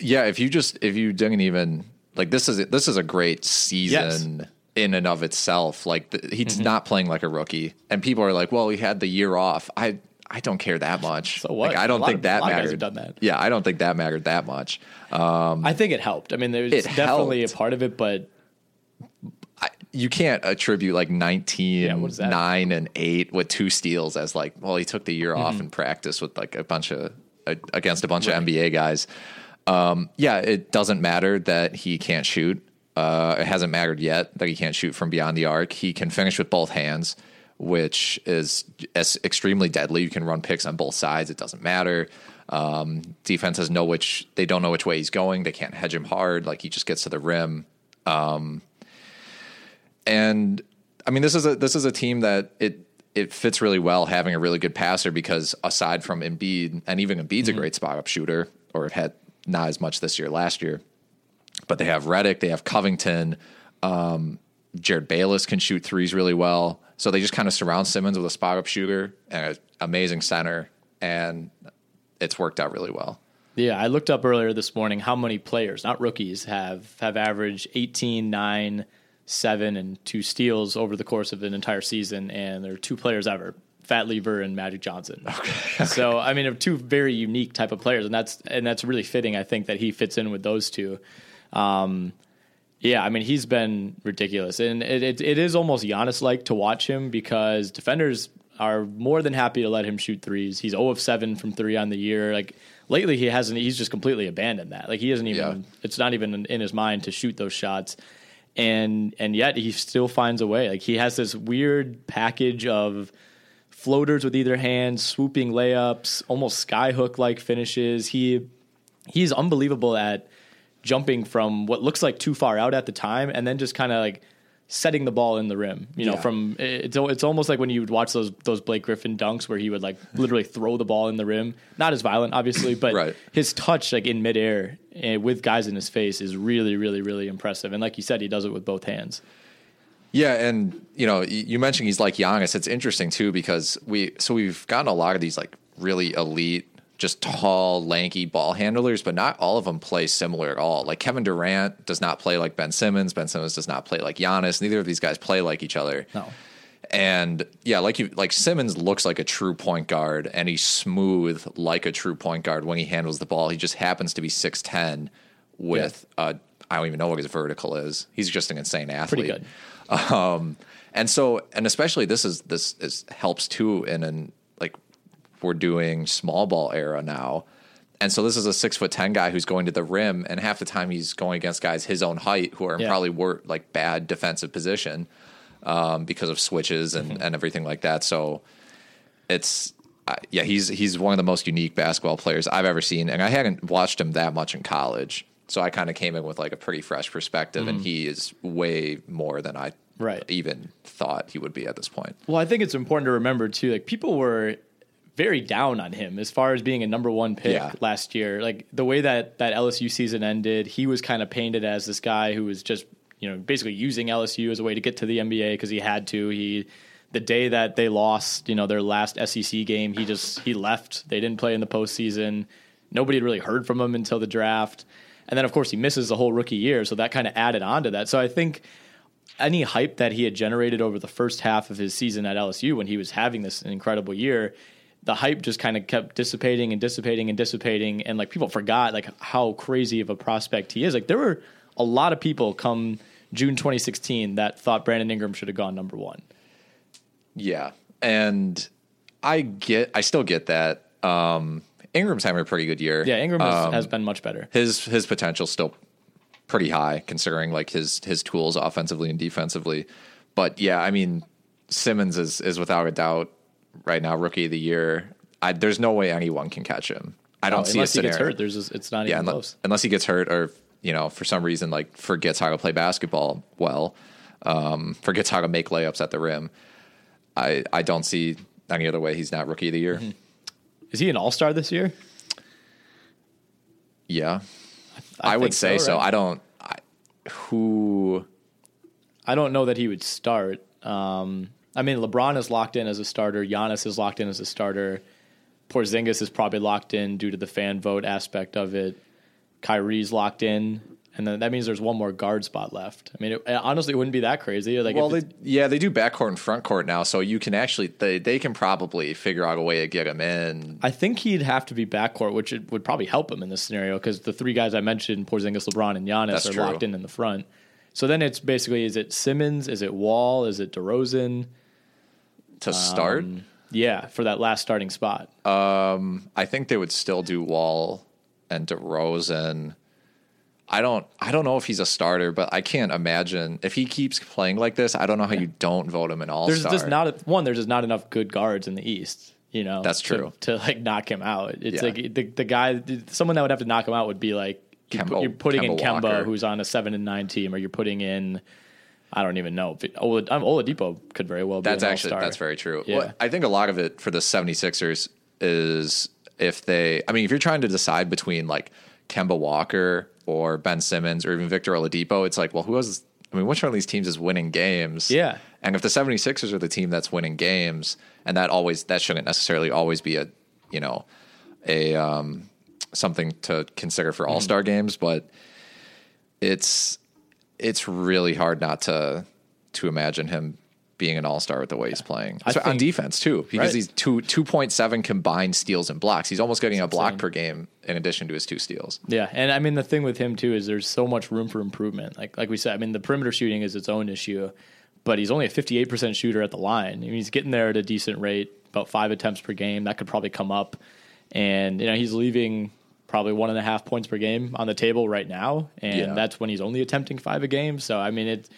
Yeah, if you just if you didn't even like this is this is a great season in and of itself. Like the, he's Mm-hmm. not playing like a rookie, and people are like, "Well, he had the year off." I I don't care that much. So what? Like, I don't think of- that a lot of guys mattered. done that. Yeah, I don't think that mattered that much. I think it helped. I mean, there's definitely helped. a part of it, but You can't attribute like 19, Yeah, what is that? 9, and 8 with two steals as like, well, he took the year Mm-hmm. off and practiced with like a bunch of, uh, against a bunch of NBA guys. Um, yeah, it doesn't matter that he can't shoot. Uh, it hasn't mattered yet that he can't shoot from beyond the arc. He can finish with both hands, which is extremely deadly. You can run picks on both sides. It doesn't matter. Um, defenses know which they don't know which way he's going. They can't hedge him hard. Like he just gets to the rim. Um, and I mean, this is a this is a team that it it fits really well having a really good passer because aside from Embiid, and even Embiid's a great spot up shooter, or had not as much this year, last year. But they have Redick, they have Covington, um, Jerryd Bayless can shoot threes really well. So they just kind of surround Simmons with a spot up shooter and an amazing center. And it's worked out really well. Yeah, I looked up earlier this morning how many players, not rookies, have have averaged 18, 9, 7, and two steals over the course of an entire season, and there are two players ever. Fat Lever and Magic Johnson. Okay. so I mean, two very unique type of players, and that's and that's really fitting. I think that he fits in with those two. Um, yeah, I mean he's been ridiculous, and it, it, it is almost Giannis like to watch him because defenders are more than happy to let him shoot threes. He's 0 of 7 from three on the year. Like lately, he hasn't. He's just completely abandoned that. Like he doesn't even. Yeah. It's not even in his mind to shoot those shots, and and yet he still finds a way. Like he has this weird package of floaters with either hand, swooping layups, almost skyhook like finishes. He he's unbelievable at jumping from what looks like too far out at the time, and then just kind of like setting the ball in the rim. You know, yeah. from it's it's almost like when you would watch those those Blake Griffin dunks where he would like literally throw the ball in the rim. Not as violent, obviously, but right. his touch like in midair uh, with guys in his face is really, really, really impressive. And like you said, he does it with both hands. Yeah, and you know, you mentioned he's like Giannis. It's interesting too because we so we've gotten a lot of these like really elite just tall, lanky ball handlers, but not all of them play similar at all. Like Kevin Durant does not play like Ben Simmons. Ben Simmons does not play like Giannis. Neither of these guys play like each other. No. And yeah, like you, like Simmons looks like a true point guard, and he's smooth like a true point guard when he handles the ball. He just happens to be six ten with yeah. uh, I don't even know what his vertical is. He's just an insane athlete. Pretty good. Um, and so, and especially this is this is helps too in an we're doing small ball era now. And so this is a six foot ten guy who's going to the rim, and half the time he's going against guys his own height who are in yeah. probably wor- like bad defensive position um, because of switches and, mm-hmm. and everything like that. So it's uh, yeah, he's he's one of the most unique basketball players I've ever seen, and I hadn't watched him that much in college, so I kind of came in with like a pretty fresh perspective, mm-hmm. and he is way more than I right even thought he would be at this point. Well, I think it's important to remember too, like people were very down on him as far as being a number one pick yeah. last year. Like the way that that LSU season ended, he was kind of painted as this guy who was just you know basically using LSU as a way to get to the NBA because he had to. He the day that they lost, you know, their last SEC game, he just he left. They didn't play in the postseason. Nobody had really heard from him until the draft, and then of course he misses the whole rookie year, so that kind of added on to that. So I think any hype that he had generated over the first half of his season at LSU when he was having this incredible year the hype just kind of kept dissipating and dissipating and dissipating and like people forgot like how crazy of a prospect he is. Like there were a lot of people come june 2016 that thought brandon ingram should have gone number one. Yeah and i get i still get that um ingram's having a pretty good year. Yeah ingram has, um, has been much better. his his potential still pretty high considering like his his tools offensively and defensively. But yeah i mean simmons is is without a doubt right now, rookie of the year. I, there's no way anyone can catch him. I don't oh, see unless a scenario. he gets hurt. There's a, it's not yeah, even unless, close. Unless he gets hurt or you know for some reason like forgets how to play basketball well, um, forgets how to make layups at the rim. I I don't see any other way he's not rookie of the year. Mm-hmm. Is he an all star this year? Yeah, I, I would say so. Right? so. I don't. I, who? I don't know that he would start. Um, I mean, LeBron is locked in as a starter. Giannis is locked in as a starter. Porzingis is probably locked in due to the fan vote aspect of it. Kyrie's locked in, and then that means there's one more guard spot left. I mean, it, honestly, it wouldn't be that crazy. Like, well, they, yeah, they do backcourt and front court now, so you can actually they they can probably figure out a way to get him in. I think he'd have to be backcourt, which would probably help him in this scenario because the three guys I mentioned, Porzingis, LeBron, and Giannis, That's are true. locked in in the front. So then it's basically: is it Simmons? Is it Wall? Is it DeRozan? To start. Um, yeah, for that last starting spot. Um, I think they would still do Wall and DeRozan. I don't I don't know if he's a starter, but I can't imagine if he keeps playing like this. I don't know how you don't vote him an all star. There's just not a, one. There's just not enough good guards in the East. You know, that's true to, to like knock him out. It's yeah. like the the guy, someone that would have to knock him out would be like Kemba, you're putting Kemba in Kemba, Walker. who's on a seven and nine team, or you're putting in I don't even know. Oladipo could very well be That's actually all-star. that's very true. Yeah. Well, I think a lot of it for the 76ers is if they I mean if you're trying to decide between like Kemba Walker or Ben Simmons or even Victor Oladipo, it's like, well, who has I mean, which one of these teams is winning games? Yeah. And if the 76ers are the team that's winning games, and that always that shouldn't necessarily always be a, you know, a um, something to consider for All Star games, but it's it's really hard not to to imagine him being an All Star with the way he's playing So on defense too, because Right. he's two two point seven combined steals and blocks. He's almost getting a block insane. per game in addition to his two steals. Yeah, and I mean the thing with him too is there's so much room for improvement. Like like we said, I mean the perimeter shooting is its own issue, but he's only a 58% shooter at the line. I mean, he's getting there at a decent rate, about five attempts per game. That could probably come up, and you know he's leaving probably one and a half points per game on the table right now, and Yeah. that's when he's only attempting five a game. So I mean it's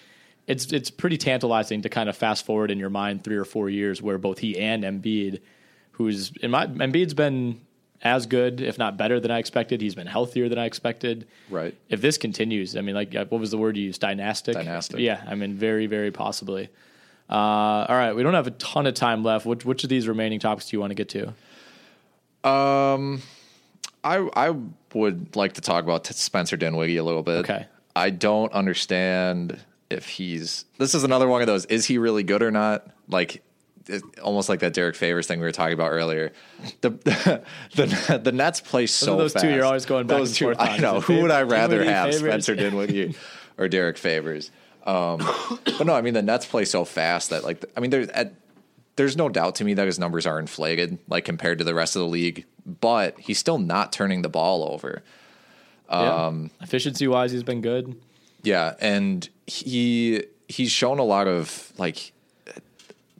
it's it's pretty tantalizing to kind of fast forward in your mind three or four years where both he and Embiid, who's in my Embiid's been as good, if not better than I expected. He's been healthier than I expected. Right. If this continues, I mean, like, uh, what was the word you used? Dynastic. Dynastic. Yeah. I mean, very, very possibly. Uh, all right. We don't have a ton of time left. Which, which of these remaining topics do you want to get to? I I would like to talk about Spencer Dinwiddie a little bit. Okay. I don't understand if he's. This is another one of those. Is he really good or not? Like, it, almost like that Derrick Favors thing we were talking about earlier. The the the Nets play so those two fast. you're always going back Those and two. forth I know. Who would I rather Dinwiddie, have, Favors? Spencer Dinwiddie or Derrick Favors? Um, but no, I mean the Nets play so fast that like I mean there's at there's no doubt to me that his numbers are inflated, like compared to the rest of the league. But he's still not turning the ball over. Um, Efficiency wise, he's been good. Yeah, and he he's shown a lot of like.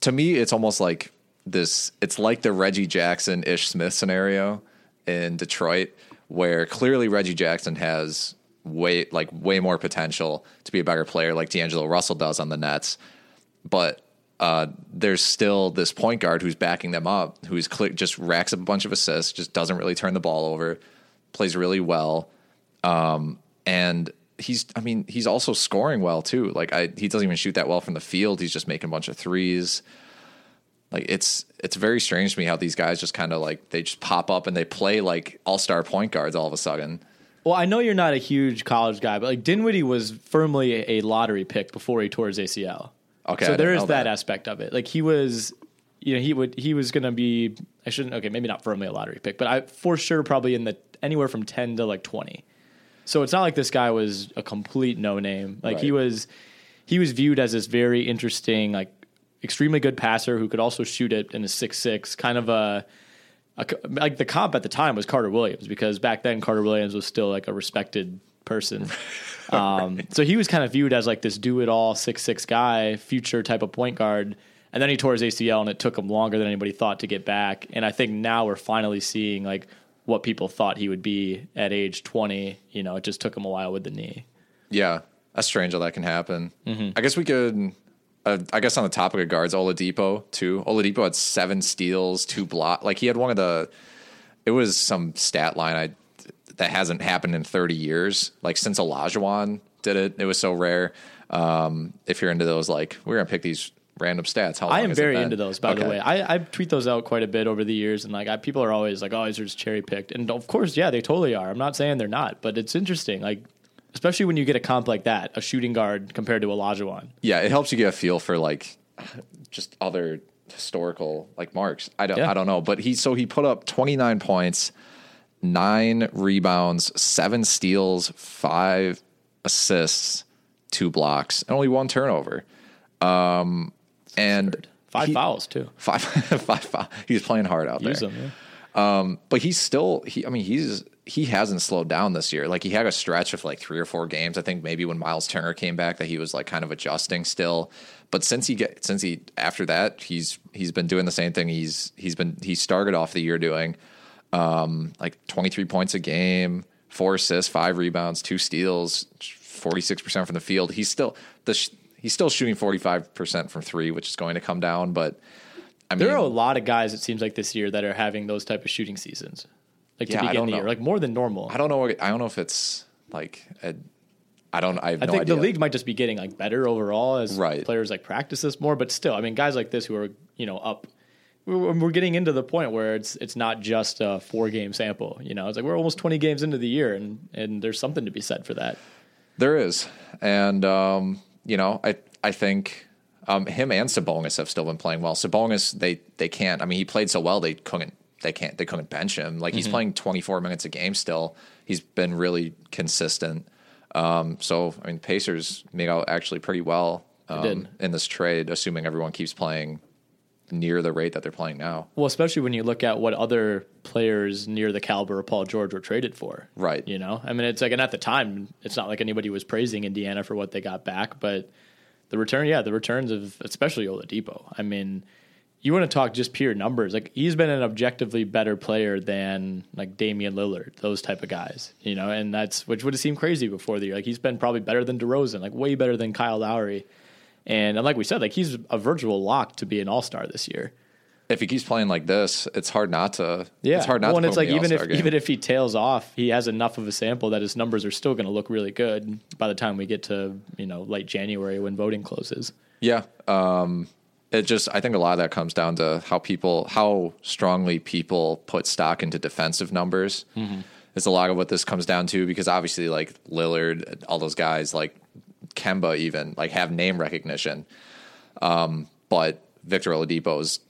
To me, it's almost like this. It's like the Reggie Jackson Ish Smith scenario in Detroit, where clearly Reggie Jackson has way like way more potential to be a better player, like D'Angelo Russell does on the Nets, but uh, there's still this point guard who's backing them up, who's just racks up a bunch of assists, just doesn't really turn the ball over, plays really well, um, and he's I mean he's also scoring well too. Like I, he doesn't even shoot that well from the field. He's just making a bunch of threes. Like it's it's very strange to me how these guys just kind of like they just pop up and they play like all star point guards all of a sudden. Well, I know you're not a huge college guy, but like Dinwiddie was firmly a lottery pick before he tore his ACL. Okay, so there is that. that. aspect of it. Like he was, you know, he would he was going to be. I shouldn't. Okay, maybe not firmly a lottery pick, but I for sure probably in the anywhere from ten to like twenty. So it's not like this guy was a complete no name. Like he was, he was viewed as this very interesting, like extremely good passer who could also shoot it in a six six kind of a. a like the comp at the time was Carter Williams because back then Carter Williams was still like a respected person. Um, so he was kind of viewed as like this do it all six six guy, future type of point guard. And then he tore his ACL, and it took him longer than anybody thought to get back. And I think now we're finally seeing like what people thought he would be at age twenty. You know, it just took him a while with the knee. Yeah, that's strange how that can happen. Mm-hmm. I guess we could. Uh, I guess on the topic of guards, Oladipo too. Oladipo had seven steals, two block. Like he had one of the. It was some stat line I that hasn't happened in thirty years. Like since Olajuwon did it, it was so rare. Um, if you're into those, like we're gonna pick these random stats. How I am very into those, by the way. I, I tweet those out quite a bit over the years, and like I, people are always like, "Oh, these are just cherry picked," and of course, yeah, they totally are. I'm not saying they're not, but it's interesting, like especially when you get a comp like that, a shooting guard compared to Olajuwon. yeah, it helps you get a feel for like just other historical like marks. I don't Yeah. I don't know, but he so he put up 29 points, 9 rebounds, 7 steals, 5 assists, 2 blocks, and only one turnover. Um and Five he- fouls too. Five, five, five. He was playing hard out Use there them. Yeah. but he's still he I mean he's he hasn't slowed down this year. Like he had a stretch of like three or four games. I think maybe when Miles Turner came back that he was like kind of adjusting still. But since he get since he after that he's he's been doing the same thing. He's he's been he started off the year doing um like 23 points a game, four assists, five rebounds, two steals, 46% from the field. He's still the sh- he's still shooting 45% from 3, which is going to come down, but I mean There are a lot of guys it seems like this year that are having those type of shooting seasons, like Yeah, to begin the year, know. like more than normal. I don't know. I don't know if it's like a, I don't. I have I no think idea. the league might just be getting like better overall as Right. players like practice this more. But still, I mean, guys like this who are you know up, we're, we're getting into the point where it's it's not just a four game sample. You know, it's like we're almost twenty games into the year, and and there's something to be said for that. There is, and um, you know, I I think um, him and Sabonis have still been playing well. Sabonis, they they can't. I mean, he played so well they couldn't. they can't they couldn't bench him. Like Mm-hmm. he's playing 24 minutes a game still. He's been really consistent. Um, so I mean, Pacers made out actually pretty well um, in this trade, assuming everyone keeps playing near the rate that they're playing now. Well, especially when you look at what other players near the caliber of Paul George were traded for. Right. You know, I mean, it's like, and at the time, it's not like anybody was praising Indiana for what they got back, but the return, yeah, the returns of especially Oladipo. I mean, you want to talk just pure numbers. Like he's been an objectively better player than like Damian Lillard, those type of guys, you know, and that's which would have seemed crazy before the year. Like he's been probably better than DeRozan, like way better than Kyle Lowry. And, like we said, like he's a virtual lock to be an all star this year. If he keeps playing like this, it's hard not to. Yeah, it's hard not well, to. and it's like him in the even if game. even if he tails off, he has enough of a sample that his numbers are still going to look really good by the time we get to you know late January when voting closes. Yeah. Um, it just, I think a lot of that comes down to how people, how strongly people put stock into defensive numbers. Mm-hmm. It's a lot of what this comes down to because obviously, like Lillard, all those guys, like Kemba, even like have name recognition. Um, but Victor Oladipo is,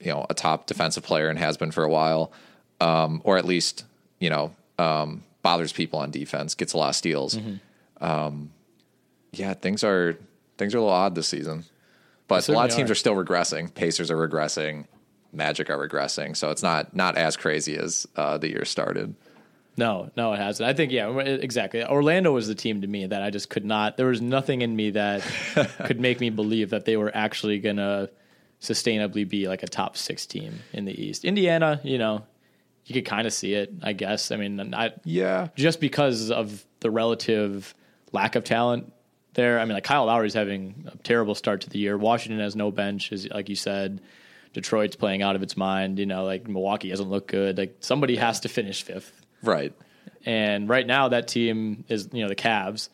you know, a top defensive player and has been for a while, um, or at least, you know, um, bothers people on defense, gets a lot of steals. Um, yeah, things are things are a little odd this season, but a lot of teams are. are still regressing. Pacers are regressing, Magic are regressing, so it's not not as crazy as uh, the year started. No, no, it hasn't. I think yeah, exactly. Orlando was the team to me that I just could not. There was nothing in me that could make me believe that they were actually going to sustainably be like a top six team in the East. Indiana, you know, you could kind of see it. I guess. I mean, I Yeah, just because of the relative lack of talent there. I mean, like Kyle Lowry's having a terrible start to the year. Washington has no bench, as like you said. Detroit's playing out of its mind. You know, like Milwaukee doesn't look good. Like somebody has to finish fifth. Right. And right now, that team is you know the Cavs,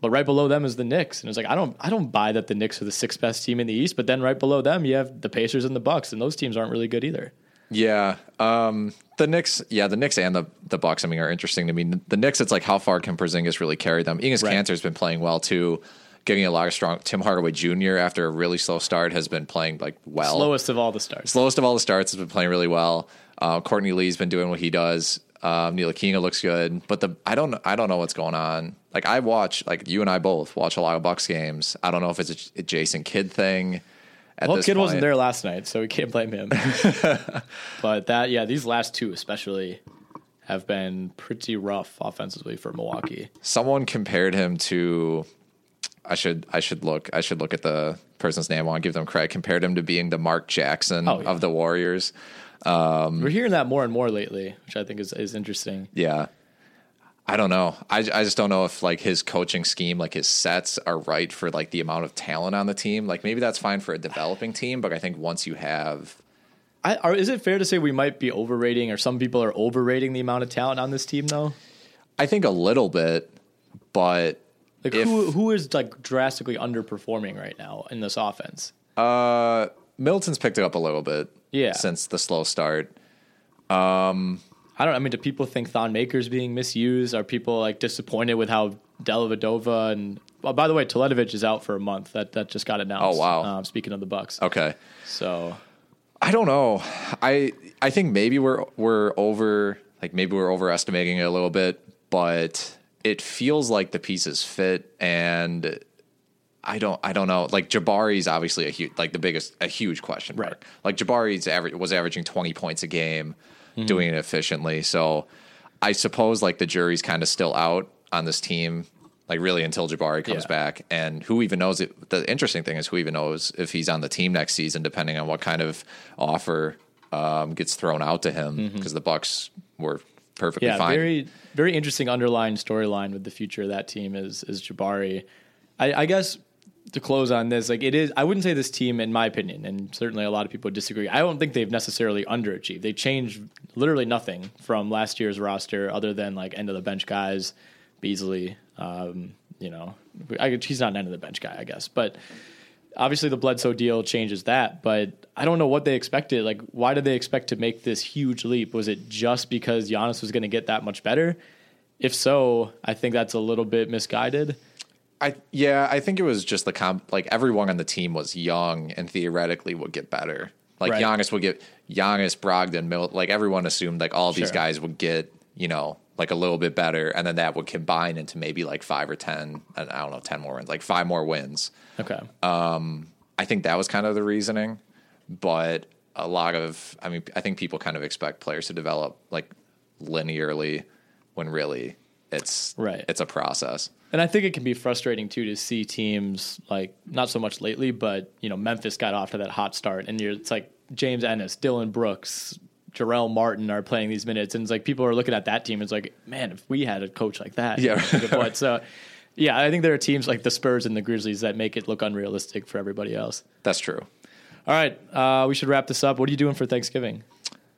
but right below them is the Knicks. And it's like I don't I don't buy that the Knicks are the sixth best team in the East. But then right below them, you have the Pacers and the Bucks, and those teams aren't really good either. Yeah. Um, the Knicks, yeah, the Knicks and the the Bucks. I mean, are interesting to me. The Knicks, it's like how far can Porzingis really carry them? Enes Right. Kanter's been playing well too, getting a lot of strong. Tim Hardaway Jr. after a really slow start has been playing like well. Slowest of all the stars. slowest of all the starts has been playing really well. Uh, Courtney Lee's been doing what he does. Um, Ntilikina looks good, but the I don't I don't know what's going on. Like I watch, like you and I both watch a lot of Bucks games. I don't know if it's a, a Jason Kidd thing. At Well, this kid point. wasn't there last night, so we can't blame him. but that, yeah, these last two especially have been pretty rough offensively for Milwaukee. someone compared him to I should I should look I should look at the person's name. I want to give them credit. Compared him to being the Mark Jackson Oh, yeah. of the Warriors. We're hearing that more and more lately, which I think is, is interesting. Yeah. I don't know. I, I just don't know if like his coaching scheme, like his sets are right for like the amount of talent on the team. Like maybe that's fine for a developing team, but I think once you have I, are, is it fair to say we might be overrating, or some people are overrating the amount of talent on this team, though? I think a little bit, but Like If- who who is like drastically underperforming right now in this offense? uh Middleton's picked it up a little bit Yeah. since the slow start. Um, I don't. I mean, do people think Thon Maker's being misused? Are people like disappointed with how Dellavedova and well, by the way, Teletovic is out for a month. That that just got announced. Oh, wow. Um, speaking of the Bucks, Okay. so I don't know. I I think maybe we're we're over like maybe we're overestimating it a little bit, but it feels like the pieces fit and I don't I don't know. Like Jabari's obviously a huge like the biggest a huge question mark. Right. Like Jabari's average was averaging 20 points a game doing it efficiently. So I suppose like the jury's kind of still out on this team like really until Jabari comes Yeah. back and who even knows it the interesting thing is who even knows if he's on the team next season depending on what kind of offer um, gets thrown out to him because the Bucks were perfectly Mm-hmm. yeah, fine. very very interesting underlying storyline with the future of that team is is Jabari. I, I guess to close on this, like it is, I wouldn't say this team, in my opinion, and certainly a lot of people disagree. I don't think they've necessarily underachieved. They changed literally nothing from last year's roster, other than like end of the bench guys, Beasley. Um, you know, I, he's not an end of the bench guy, I guess, but obviously the Bledsoe deal changes that, but I don't know what they expected. Like, why did they expect to make this huge leap? Was it just because Giannis was going to get that much better? If so, I think that's a little bit misguided. I yeah, I think it was just the comp like everyone on the team was young and theoretically would get better. Like Right. Giannis would get Giannis, Brogdon, Milt, like everyone assumed like all these Sure. guys would get, you know, like a little bit better, and then that would combine into maybe like five or ten, I I don't know, ten more wins, like five more wins. Okay. Um, I think that was kind of the reasoning, but a lot of, I mean, I think people kind of expect players to develop like linearly when really it's Right. It's a process. And I think it can be frustrating too to see teams like not so much lately, but you know Memphis got off to that hot start, and you're it's like James Ennis, Dillon Brooks, Jarell Martin are playing these minutes, and it's like people are looking at that team. It's like, man, if we had a coach like that, Yeah. what. So, yeah, I think there are teams like the Spurs and the Grizzlies that make it look unrealistic for everybody else. That's true. All right, uh, we should wrap this up. What are you doing for Thanksgiving?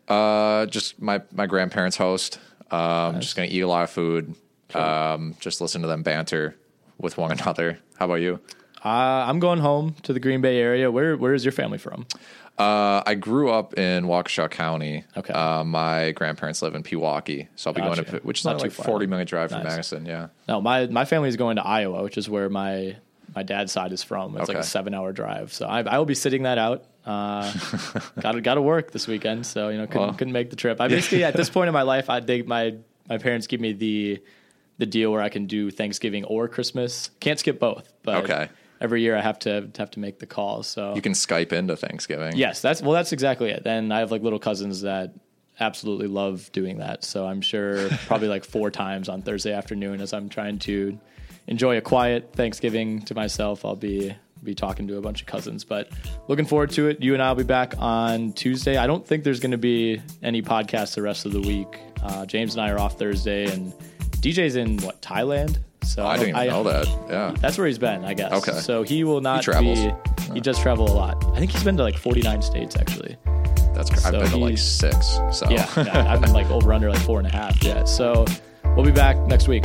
Uh, just my my grandparents host. Um, just gonna eat a lot of food. Um, just listen to them banter with one another. How about you? Uh, I'm going home to the Green Bay area. Where Where is your family from? Uh, I grew up in Waukesha County. Okay. Uh, my grandparents live in Pewaukee, so I'll be going to, which is Not like far. forty minute drive from Nice. Madison. Yeah. No, my my family is going to Iowa, which is where my my dad's side is from. It's like a seven hour drive, so I, I will be sitting that out. Uh, got to got to work this weekend, so you know couldn't Well. couldn't make the trip. I basically at this point in my life, I think my my parents give me the the deal where I can do Thanksgiving or Christmas. Can't skip both, but Okay. every year I have to have to make the call. So You can Skype into Thanksgiving. Yes, that's well, that's exactly it. Then I have like little cousins that absolutely love doing that. So I'm sure probably like four times on Thursday afternoon as I'm trying to enjoy a quiet Thanksgiving to myself. I'll be be talking to a bunch of cousins, but looking forward to it. You and I'll be back on Tuesday. I don't think there's going to be any podcasts the rest of the week. Uh, James and I are off Thursday, and DJ's in what Thailand. So Oh, I didn't even know that. Yeah. That's where he's been, I guess. Okay. So he will not travels. be. He does travel a lot. I think he's been to like 49 states actually. That's cr- I've So been to like six. So Yeah, yeah, I've been like over under like four and a half. Yeah. So we'll be back next week.